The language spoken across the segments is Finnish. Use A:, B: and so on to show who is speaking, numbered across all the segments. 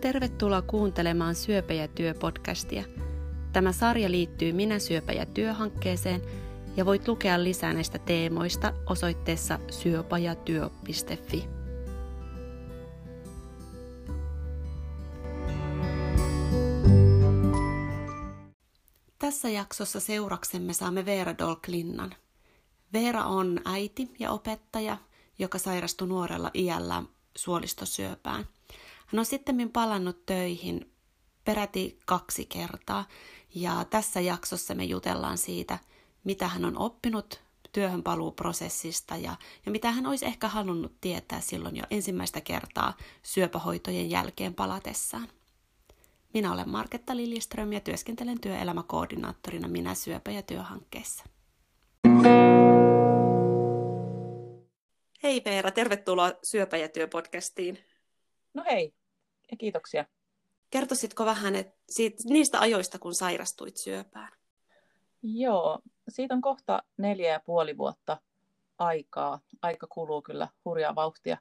A: Tervetuloa kuuntelemaan Syöpä ja työ podcastia. Tämä sarja liittyy Minä syöpä ja työ-hankkeeseen ja voit lukea lisää näistä teemoista osoitteessa syöpäjatyö.fi. Tässä jaksossa seuraksemme saamme Veera Dolklinnan. Veera on äiti ja opettaja, joka sairastui nuorella iällä suolistosyöpään – hän on sitten palannut töihin peräti kaksi kertaa ja tässä jaksossa me jutellaan siitä, mitä hän on oppinut työhön paluuprosessista ja, ja mitä hän olisi ehkä halunnut tietää silloin jo ensimmäistä kertaa syöpähoitojen jälkeen palatessaan. Minä olen Marketta Liljeström ja työskentelen työelämäkoordinaattorina Minä syöpä- ja työhankkeessa. Hei Veera, tervetuloa Syöpä- ja työpodcastiin.
B: No hei, ja kiitoksia.
A: Kertoisitko vähän et siitä, niistä ajoista, kun sairastuit syöpään?
B: Joo, siitä on kohta neljä ja puoli vuotta aikaa. Aika kuluu kyllä hurjaa vauhtia.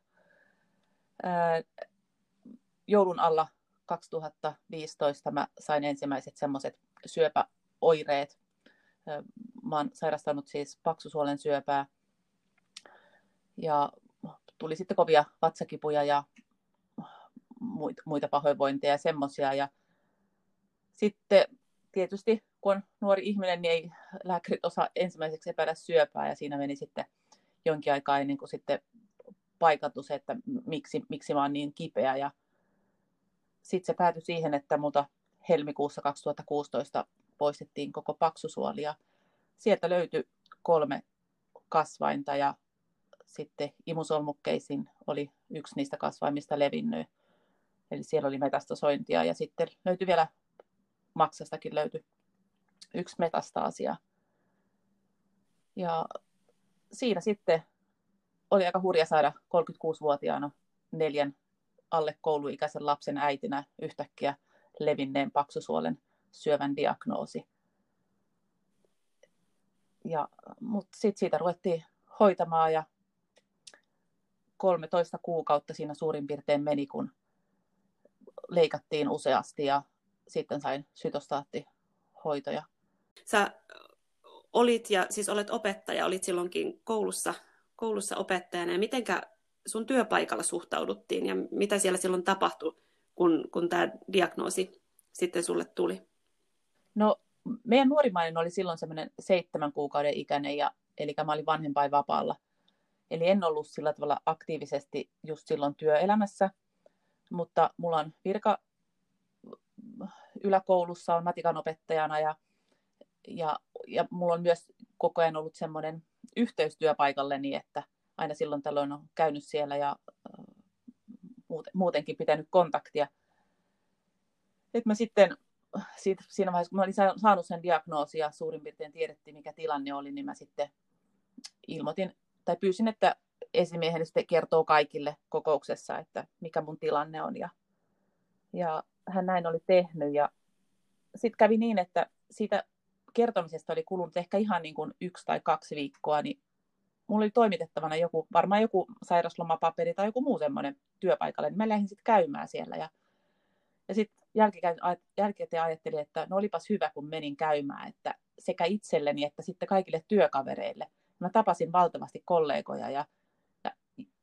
B: Ää, joulun alla 2015 mä sain ensimmäiset semmoiset syöpäoireet. Mä oon sairastanut siis paksusuolen syöpää ja tuli sitten kovia vatsakipuja ja muita, pahoinvointeja ja semmoisia. Ja sitten tietysti, kun on nuori ihminen, niin ei lääkärit osaa ensimmäiseksi epäillä syöpää ja siinä meni sitten jonkin aikaa ennen kuin sitten paikattu se, että miksi, miksi mä oon niin kipeä. Ja sitten se päätyi siihen, että muuta helmikuussa 2016 poistettiin koko paksusuoli ja sieltä löytyi kolme kasvainta ja sitten imusolmukkeisin oli yksi niistä kasvaimista levinnyt. Eli siellä oli metastasointia ja sitten löytyi vielä maksastakin löytyi yksi metastaasia. Ja siinä sitten oli aika hurja saada 36-vuotiaana neljän alle kouluikäisen lapsen äitinä yhtäkkiä levinneen paksusuolen syövän diagnoosi. Ja, mutta sitten siitä ruvettiin hoitamaan ja 13 kuukautta siinä suurin piirtein meni, kun leikattiin useasti ja sitten sain sytostaattihoitoja.
A: Sä olit ja siis olet opettaja, olit silloinkin koulussa, koulussa opettajana ja mitenkä sun työpaikalla suhtauduttiin ja mitä siellä silloin tapahtui, kun, kun tämä diagnoosi sitten sulle tuli?
B: No meidän nuorimmainen oli silloin semmoinen seitsemän kuukauden ikäinen ja eli mä olin vanhempainvapaalla. Eli en ollut sillä tavalla aktiivisesti just silloin työelämässä, mutta mulla on virka yläkoulussa on matikan opettajana ja, ja, ja mulla on myös koko ajan ollut semmoinen yhteys työpaikalleni, että aina silloin tällöin on käynyt siellä ja muutenkin pitänyt kontaktia. Et mä sitten siitä, siinä vaiheessa, kun mä olin saanut sen diagnoosin ja suurin piirtein tiedettiin, mikä tilanne oli, niin mä sitten ilmoitin tai pyysin, että esimieheni sitten kertoo kaikille kokouksessa, että mikä mun tilanne on. Ja, ja hän näin oli tehnyt. Ja sitten kävi niin, että siitä kertomisesta oli kulunut ehkä ihan niin kuin yksi tai kaksi viikkoa, niin mulla oli toimitettavana joku, varmaan joku sairaslomapaperi tai joku muu semmoinen työpaikalle, niin mä lähdin sitten käymään siellä. Ja, ja sitten jälkikäteen ajattelin, että no olipas hyvä, kun menin käymään, että sekä itselleni että sitten kaikille työkavereille. Mä tapasin valtavasti kollegoja ja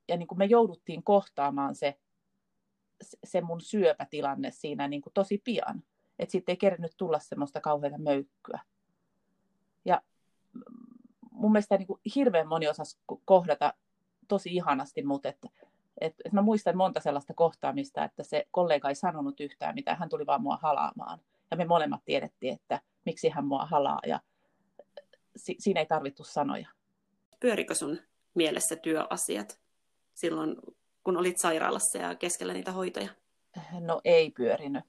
B: ja niin kuin me jouduttiin kohtaamaan se, se mun syöpätilanne siinä niin kuin tosi pian. Että sitten ei kerännyt tulla semmoista kauheita möykkyä. Ja mun mielestä niin kuin hirveän moni osasi kohdata tosi ihanasti, mutta että et, et mä muistan monta sellaista kohtaamista, että se kollega ei sanonut yhtään mitään, hän tuli vaan mua halaamaan. Ja me molemmat tiedettiin, että miksi hän mua halaa ja si- siinä ei tarvittu sanoja.
A: Pyörikö sun mielessä työasiat? Silloin, kun olit sairaalassa ja keskellä niitä hoitoja?
B: No ei pyörinyt.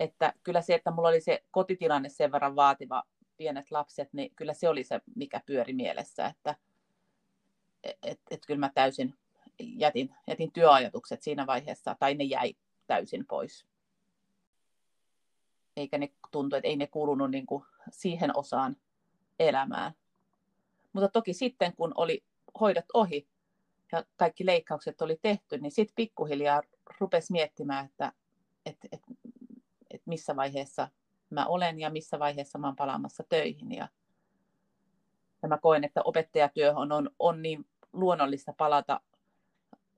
B: Että kyllä se, että mulla oli se kotitilanne sen verran vaativa, pienet lapset, niin kyllä se oli se, mikä pyöri mielessä, että et, et, et kyllä mä täysin jätin, jätin työajatukset siinä vaiheessa, tai ne jäi täysin pois. Eikä ne tuntu, että ei ne kuulunut niin kuin siihen osaan elämään. Mutta toki sitten, kun oli hoidot ohi, ja kaikki leikkaukset oli tehty, niin sitten pikkuhiljaa rupesi miettimään, että, että et, et missä vaiheessa mä olen ja missä vaiheessa mä oon palaamassa töihin. Ja, ja mä koen, että opettajatyöhön on, on niin luonnollista palata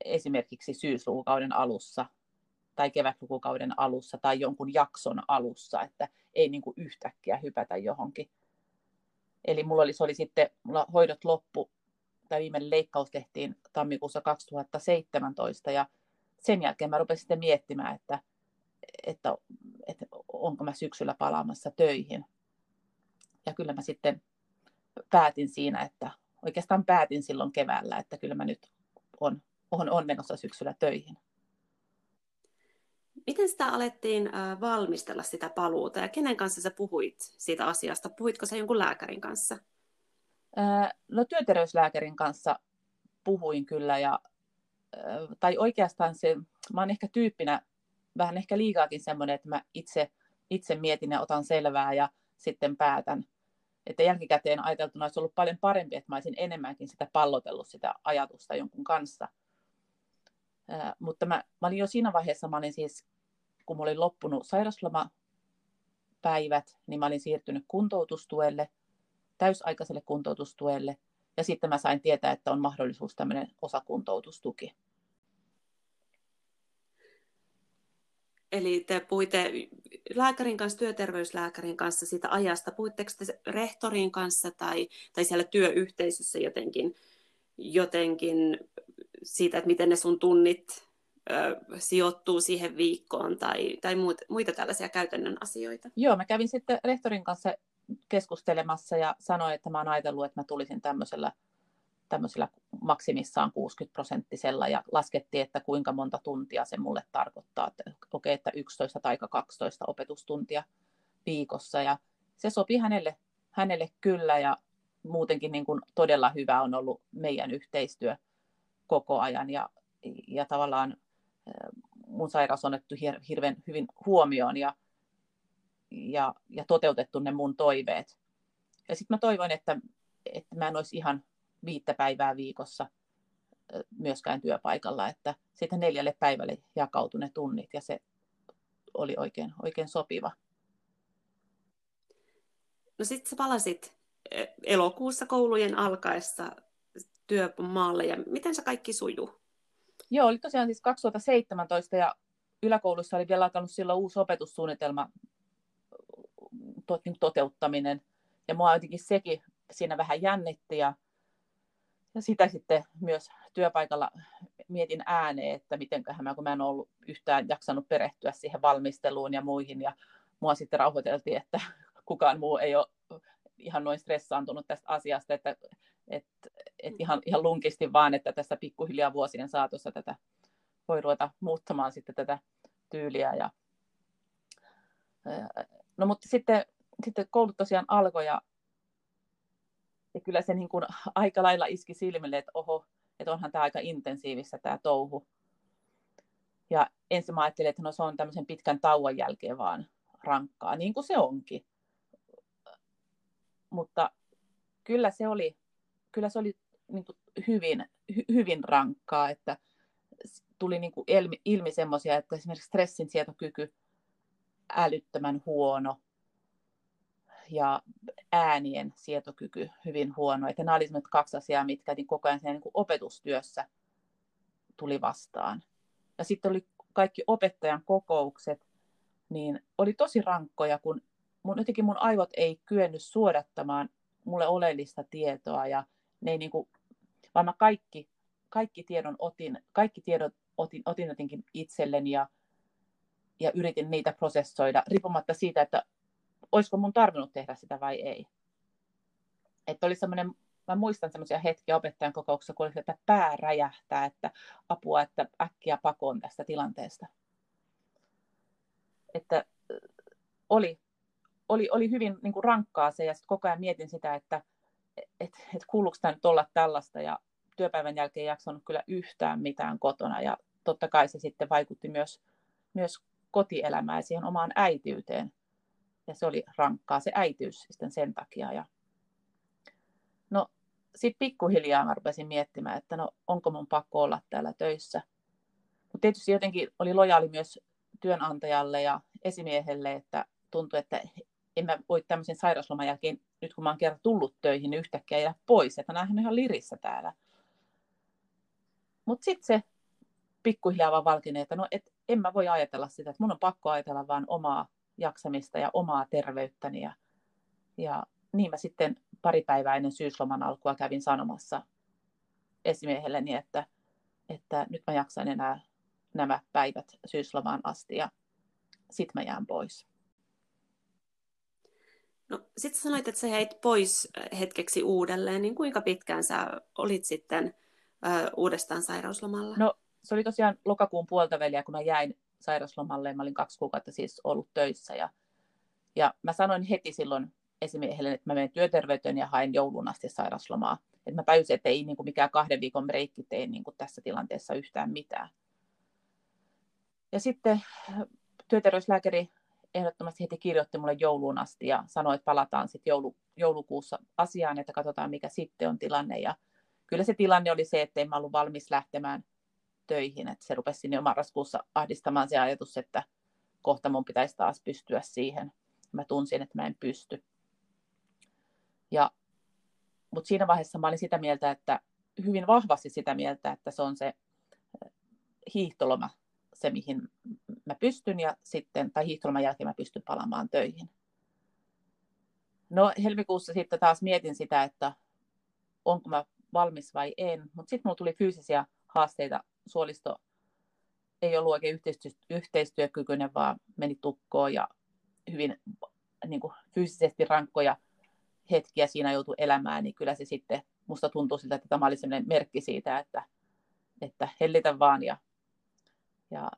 B: esimerkiksi syyslukukauden alussa tai kevätlukukauden alussa tai jonkun jakson alussa, että ei niin kuin yhtäkkiä hypätä johonkin. Eli mulla oli, se oli sitten, mulla hoidot loppu, tai viimeinen leikkaus tehtiin tammikuussa 2017, ja sen jälkeen mä rupesin sitten miettimään, että, että, että onko mä syksyllä palaamassa töihin. Ja kyllä mä sitten päätin siinä, että oikeastaan päätin silloin keväällä, että kyllä mä nyt on, on, on menossa syksyllä töihin.
A: Miten sitä alettiin valmistella sitä paluuta ja kenen kanssa sä puhuit siitä asiasta? Puhuitko sä jonkun lääkärin kanssa?
B: No työterveyslääkärin kanssa puhuin kyllä ja tai oikeastaan se, mä oon ehkä tyyppinä vähän ehkä liikaakin semmoinen, että mä itse, itse mietin ja otan selvää ja sitten päätän. Että jälkikäteen ajateltuna olisi ollut paljon parempi, että mä olisin enemmänkin sitä pallotellut sitä ajatusta jonkun kanssa. Ää, mutta mä, mä olin jo siinä vaiheessa, mä olin siis, kun mulla oli loppunut sairauslomapäivät, niin mä olin siirtynyt kuntoutustuelle, täysaikaiselle kuntoutustuelle – ja sitten mä sain tietää, että on mahdollisuus tämmöinen osakuntoutustuki.
A: Eli te puhuitte lääkärin kanssa, työterveyslääkärin kanssa siitä ajasta. Puhuitteko te rehtorin kanssa tai, tai siellä työyhteisössä jotenkin, jotenkin siitä, että miten ne sun tunnit ö, sijoittuu siihen viikkoon tai, tai muita, muita tällaisia käytännön asioita?
B: Joo, mä kävin sitten rehtorin kanssa keskustelemassa ja sanoin, että mä oon ajatellut, että mä tulisin tämmöisellä, tämmöisellä maksimissaan 60 prosenttisella ja laskettiin, että kuinka monta tuntia se mulle tarkoittaa, että okei, että 11 tai 12 opetustuntia viikossa. Ja se sopi hänelle, hänelle kyllä ja muutenkin niin kuin todella hyvä on ollut meidän yhteistyö koko ajan. Ja, ja tavallaan mun sairaus on otettu hirveän hyvin huomioon ja ja, ja toteutettu ne mun toiveet. Ja sitten mä toivoin, että, että mä en olisi ihan viittä päivää viikossa myöskään työpaikalla, että sitten neljälle päivälle jakautui ne tunnit ja se oli oikein, oikein sopiva.
A: No sitten sä palasit elokuussa koulujen alkaessa työmaalle ja miten se kaikki sujuu?
B: Joo, oli tosiaan siis 2017 ja yläkoulussa oli vielä alkanut silloin uusi opetussuunnitelma niin toteuttaminen. Ja mua jotenkin sekin siinä vähän jännitti ja, ja sitä sitten myös työpaikalla mietin ääneen, että mitenköhän mä, kun mä en ollut yhtään jaksanut perehtyä siihen valmisteluun ja muihin ja mua sitten rauhoiteltiin, että kukaan muu ei ole ihan noin stressaantunut tästä asiasta, että et, et ihan, ihan lunkisti vaan, että tässä pikkuhiljaa vuosien saatossa tätä voi ruveta muuttamaan sitten tätä tyyliä. Ja, no mutta sitten sitten koulut tosiaan alkoi ja, ja kyllä se niin kuin aika lailla iski silmille, että oho, että onhan tämä aika intensiivistä tämä touhu. Ja ensin mä ajattelin, että no se on tämmöisen pitkän tauon jälkeen vaan rankkaa, niin kuin se onkin. Mutta kyllä se oli, kyllä se oli niin kuin hyvin, hy, hyvin rankkaa, että tuli niin kuin ilmi, ilmi semmoisia, että esimerkiksi stressin sietokyky älyttömän huono, ja äänien sietokyky hyvin huono. Että nämä olivat kaksi asiaa, mitkä niin koko ajan niin opetustyössä tuli vastaan. Ja sitten oli kaikki opettajan kokoukset, niin oli tosi rankkoja, kun mun, jotenkin mun aivot ei kyennyt suodattamaan mulle oleellista tietoa ja ne ei niin kuin, vaan mä kaikki, kaikki tiedon otin, kaikki tiedot otin, otin jotenkin itselleni ja, ja yritin niitä prosessoida, riippumatta siitä, että olisiko mun tarvinnut tehdä sitä vai ei. Että oli semmoinen, mä muistan semmoisia hetkiä opettajan kokouksessa, kun oli, että pää räjähtää, että apua, että äkkiä pakoon tästä tilanteesta. Että oli, oli, oli hyvin niin kuin rankkaa se, ja sitten koko ajan mietin sitä, että et, et kuuluuko tämä nyt olla tällaista, ja työpäivän jälkeen ei jaksanut kyllä yhtään mitään kotona, ja totta kai se sitten vaikutti myös, myös kotielämään ja siihen omaan äitiyteen ja se oli rankkaa se äitiys sitten sen takia. Ja no sitten pikkuhiljaa mä rupesin miettimään, että no onko mun pakko olla täällä töissä. Mutta tietysti jotenkin oli lojaali myös työnantajalle ja esimiehelle, että tuntui, että en mä voi tämmöisen sairausloman jälkeen, nyt kun mä oon kerran tullut töihin, niin yhtäkkiä jää pois, että nämähän ihan lirissä täällä. Mutta sitten se pikkuhiljaa vaan valkine, että no et, en mä voi ajatella sitä, että mun on pakko ajatella vaan omaa jaksamista ja omaa terveyttäni. Ja, ja niin mä sitten pari päivää ennen syysloman alkua kävin sanomassa esimiehelleni, että, että nyt mä jaksan enää nämä päivät syyslomaan asti ja sitten mä jään pois.
A: No, sitten sanoit, että sä jäit pois hetkeksi uudelleen, niin kuinka pitkään sä olit sitten ö, uudestaan sairauslomalla?
B: No, se oli tosiaan lokakuun puolta väliä, kun mä jäin sairauslomalle. Mä olin kaksi kuukautta siis ollut töissä ja, ja mä sanoin heti silloin esimiehelle, että mä menen työterveyteen ja haen joulun asti sairauslomaa. Et mä tajusin, että ei niin kuin mikään kahden viikon breikki tee niin kuin tässä tilanteessa yhtään mitään. Ja sitten työterveyslääkäri ehdottomasti heti kirjoitti mulle jouluun asti ja sanoi, että palataan sitten joulu, joulukuussa asiaan, että katsotaan mikä sitten on tilanne. Ja kyllä se tilanne oli se, että en mä ollut valmis lähtemään töihin. Että se rupesi jo marraskuussa ahdistamaan se ajatus, että kohta mun pitäisi taas pystyä siihen. Mä tunsin, että mä en pysty. Ja, mutta siinä vaiheessa mä olin sitä mieltä, että hyvin vahvasti sitä mieltä, että se on se hiihtoloma se, mihin mä pystyn, ja sitten, tai hiihtoloman jälkeen mä pystyn palaamaan töihin. No helmikuussa sitten taas mietin sitä, että onko mä valmis vai en, mutta sitten mulla tuli fyysisiä haasteita. Suolisto ei ollut oikein yhteistyö, yhteistyökykyinen, vaan meni tukkoon ja hyvin niin kuin, fyysisesti rankkoja hetkiä siinä joutui elämään, niin kyllä se sitten musta tuntuu siltä, että tämä oli sellainen merkki siitä, että, että hellitä vaan ja ja,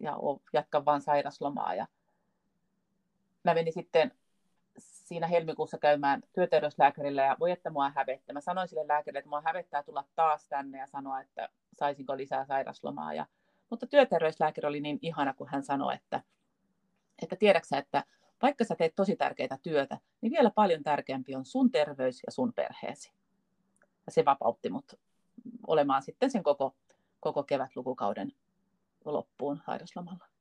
B: ja jatkan vaan sairaslomaa. Ja mä menin sitten siinä helmikuussa käymään työterveyslääkärillä ja voi että mua hävettä. Mä sanoin sille lääkärille, että mua hävettää tulla taas tänne ja sanoa, että saisinko lisää sairaslomaa. Ja, mutta työterveyslääkäri oli niin ihana, kun hän sanoi, että, että tiedäksä, että vaikka sä teet tosi tärkeää työtä, niin vielä paljon tärkeämpi on sun terveys ja sun perheesi. Ja se vapautti mut olemaan sitten sen koko, koko kevätlukukauden loppuun sairaslomalla.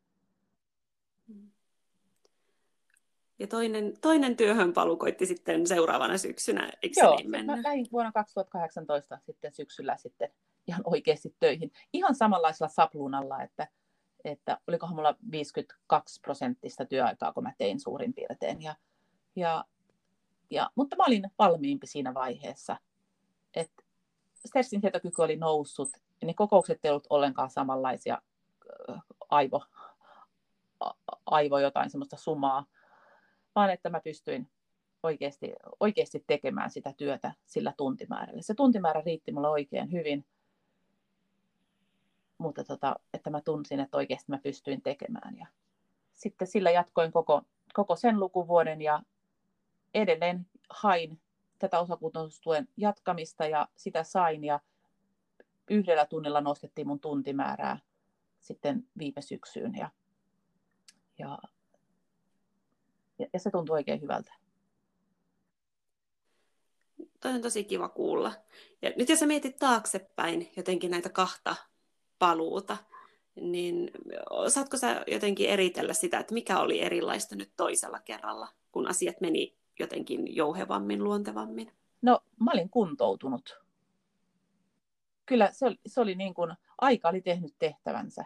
A: Ja toinen, toinen työhön palukoitti sitten seuraavana syksynä, eikö
B: Joo,
A: niin
B: mennä? mä lähdin vuonna 2018 sitten syksyllä sitten ihan oikeasti töihin. Ihan samanlaisella saplunalla, että, että olikohan mulla 52 prosenttista työaikaa, kun mä tein suurin piirtein. Ja, ja, ja, mutta mä olin valmiimpi siinä vaiheessa. Että stressin oli noussut, ja ne kokoukset ei ollut ollenkaan samanlaisia aivo, aivo jotain semmoista sumaa, vaan että mä pystyin oikeasti, oikeasti tekemään sitä työtä sillä tuntimäärällä. Se tuntimäärä riitti mulle oikein hyvin, mutta tota, että mä tunsin, että oikeasti mä pystyin tekemään. Ja sitten sillä jatkoin koko, koko sen lukuvuoden ja edelleen hain tätä osakuntoutumistuen jatkamista ja sitä sain ja yhdellä tunnilla nostettiin mun tuntimäärää sitten viime syksyyn ja, ja, ja se tuntui oikein hyvältä.
A: Toi on tosi kiva kuulla. Ja nyt jos sä mietit taaksepäin jotenkin näitä kahta paluuta, niin osaatko sä jotenkin eritellä sitä, että mikä oli erilaista nyt toisella kerralla, kun asiat meni jotenkin jouhevammin, luontevammin?
B: No, mä olin kuntoutunut. Kyllä se oli, se oli niin kuin, aika oli tehnyt tehtävänsä.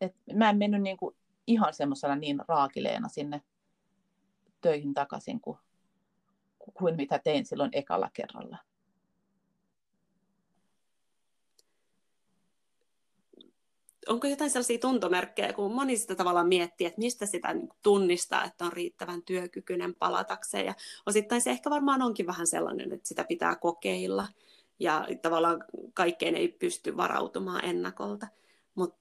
B: Et mä en mennyt niin kuin ihan semmoisena niin raakileena sinne töihin takaisin kuin, kuin mitä tein silloin ekalla kerralla.
A: onko jotain sellaisia tuntomerkkejä, kun moni sitä tavallaan miettii, että mistä sitä niin tunnistaa, että on riittävän työkykyinen palatakseen. Ja osittain se ehkä varmaan onkin vähän sellainen, että sitä pitää kokeilla ja tavallaan kaikkeen ei pysty varautumaan ennakolta. Mutta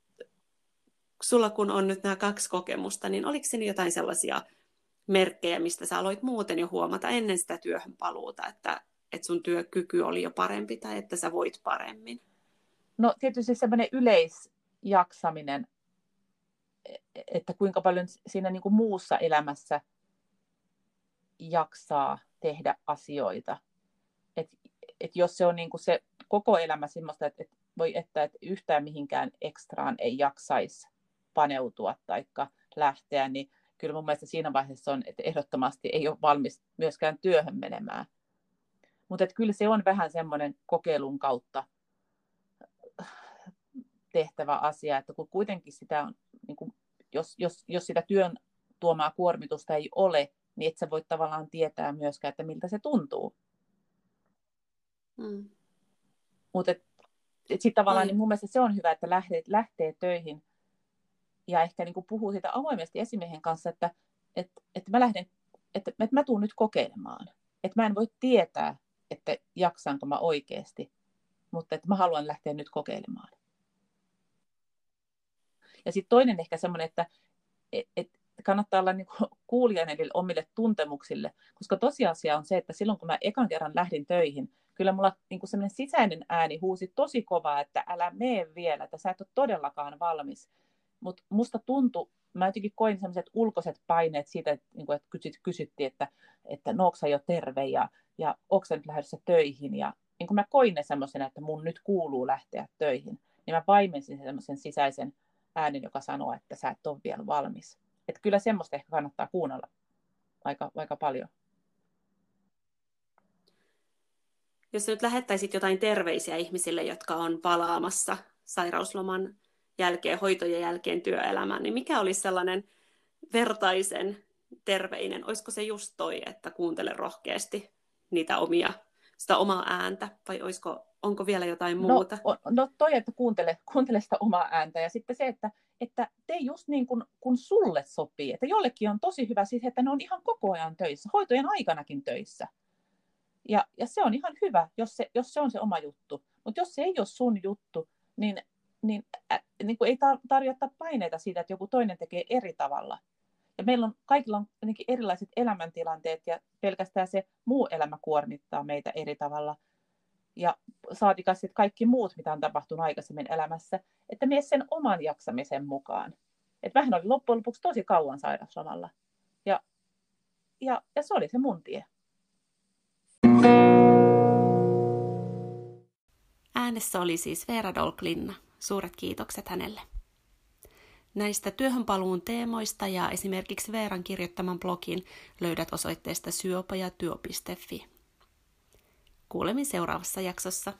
A: sulla kun on nyt nämä kaksi kokemusta, niin oliko siinä jotain sellaisia merkkejä, mistä sä aloit muuten jo huomata ennen sitä työhön paluuta, että, että sun työkyky oli jo parempi tai että sä voit paremmin?
B: No tietysti semmoinen yleisjaksaminen, että kuinka paljon siinä niin kuin muussa elämässä jaksaa tehdä asioita. Et, et jos se on niin kuin se koko elämä semmoista, että, että voi että, että yhtään mihinkään ekstraan ei jaksaisi paneutua tai lähteä, niin kyllä mun mielestä siinä vaiheessa on, että ehdottomasti ei ole valmis myöskään työhön menemään. Mutta kyllä se on vähän semmoinen kokeilun kautta tehtävä asia, että kun kuitenkin sitä on, niin kuin, jos, jos, jos sitä työn tuomaa kuormitusta ei ole, niin et sä voi tavallaan tietää myöskään, että miltä se tuntuu. Mm. Mutta et, et sitten tavallaan niin mun mielestä se on hyvä, että lähtee, lähtee töihin ja ehkä niin kuin puhuu siitä avoimesti esimiehen kanssa, että, että, että mä lähden, että, että mä tuun nyt kokeilemaan. Että mä en voi tietää, että jaksaanko mä oikeasti, mutta että mä haluan lähteä nyt kokeilemaan. Ja sitten toinen ehkä semmoinen, että et, et kannattaa olla niin kuulijainen omille tuntemuksille, koska tosiasia on se, että silloin kun mä ekan kerran lähdin töihin, kyllä mulla niin semmoinen sisäinen ääni huusi tosi kovaa, että älä mene vielä, että sä et ole todellakaan valmis. Mutta musta tuntui, mä jotenkin koin sellaiset ulkoiset paineet siitä, että, niin kuin, että kysyttiin, että, että nooksa jo terve ja, ja onko nyt lähdössä töihin. Ja niin kuin mä koin ne semmoisena, että mun nyt kuuluu lähteä töihin, niin mä vaimensin semmoisen sisäisen äänen, joka sanoo, että sä et ole vielä valmis. Että kyllä semmoista ehkä kannattaa kuunnella aika, aika paljon.
A: Jos nyt lähettäisit jotain terveisiä ihmisille, jotka on palaamassa sairausloman jälkeen, hoitojen jälkeen työelämään, niin mikä olisi sellainen vertaisen terveinen? Olisiko se just toi, että kuuntele rohkeasti niitä omia, sitä omaa ääntä, vai olisiko, onko vielä jotain no, muuta?
B: No, no toi, että kuuntele, kuuntele sitä omaa ääntä, ja sitten se, että, että tee just niin kuin kun sulle sopii. Että jollekin on tosi hyvä siis, että ne on ihan koko ajan töissä, hoitojen aikanakin töissä. Ja, ja se on ihan hyvä, jos se, jos se on se oma juttu. Mutta jos se ei ole sun juttu, niin niin, äh, niin kuin ei tarjota paineita siitä, että joku toinen tekee eri tavalla. Ja meillä on, kaikilla on erilaiset elämäntilanteet ja pelkästään se muu elämä kuormittaa meitä eri tavalla. Ja saatikaan sitten kaikki muut, mitä on tapahtunut aikaisemmin elämässä, että mene sen oman jaksamisen mukaan. Et vähän oli loppujen lopuksi tosi kauan sairauslomalla. Ja, ja, ja se oli se mun tie.
A: Äänessä oli siis Veera Dolklinna. Suuret kiitokset hänelle. Näistä työhönpaluun teemoista ja esimerkiksi Veeran kirjoittaman blogin löydät osoitteesta syöpajatyö.fi. Kuulemme seuraavassa jaksossa.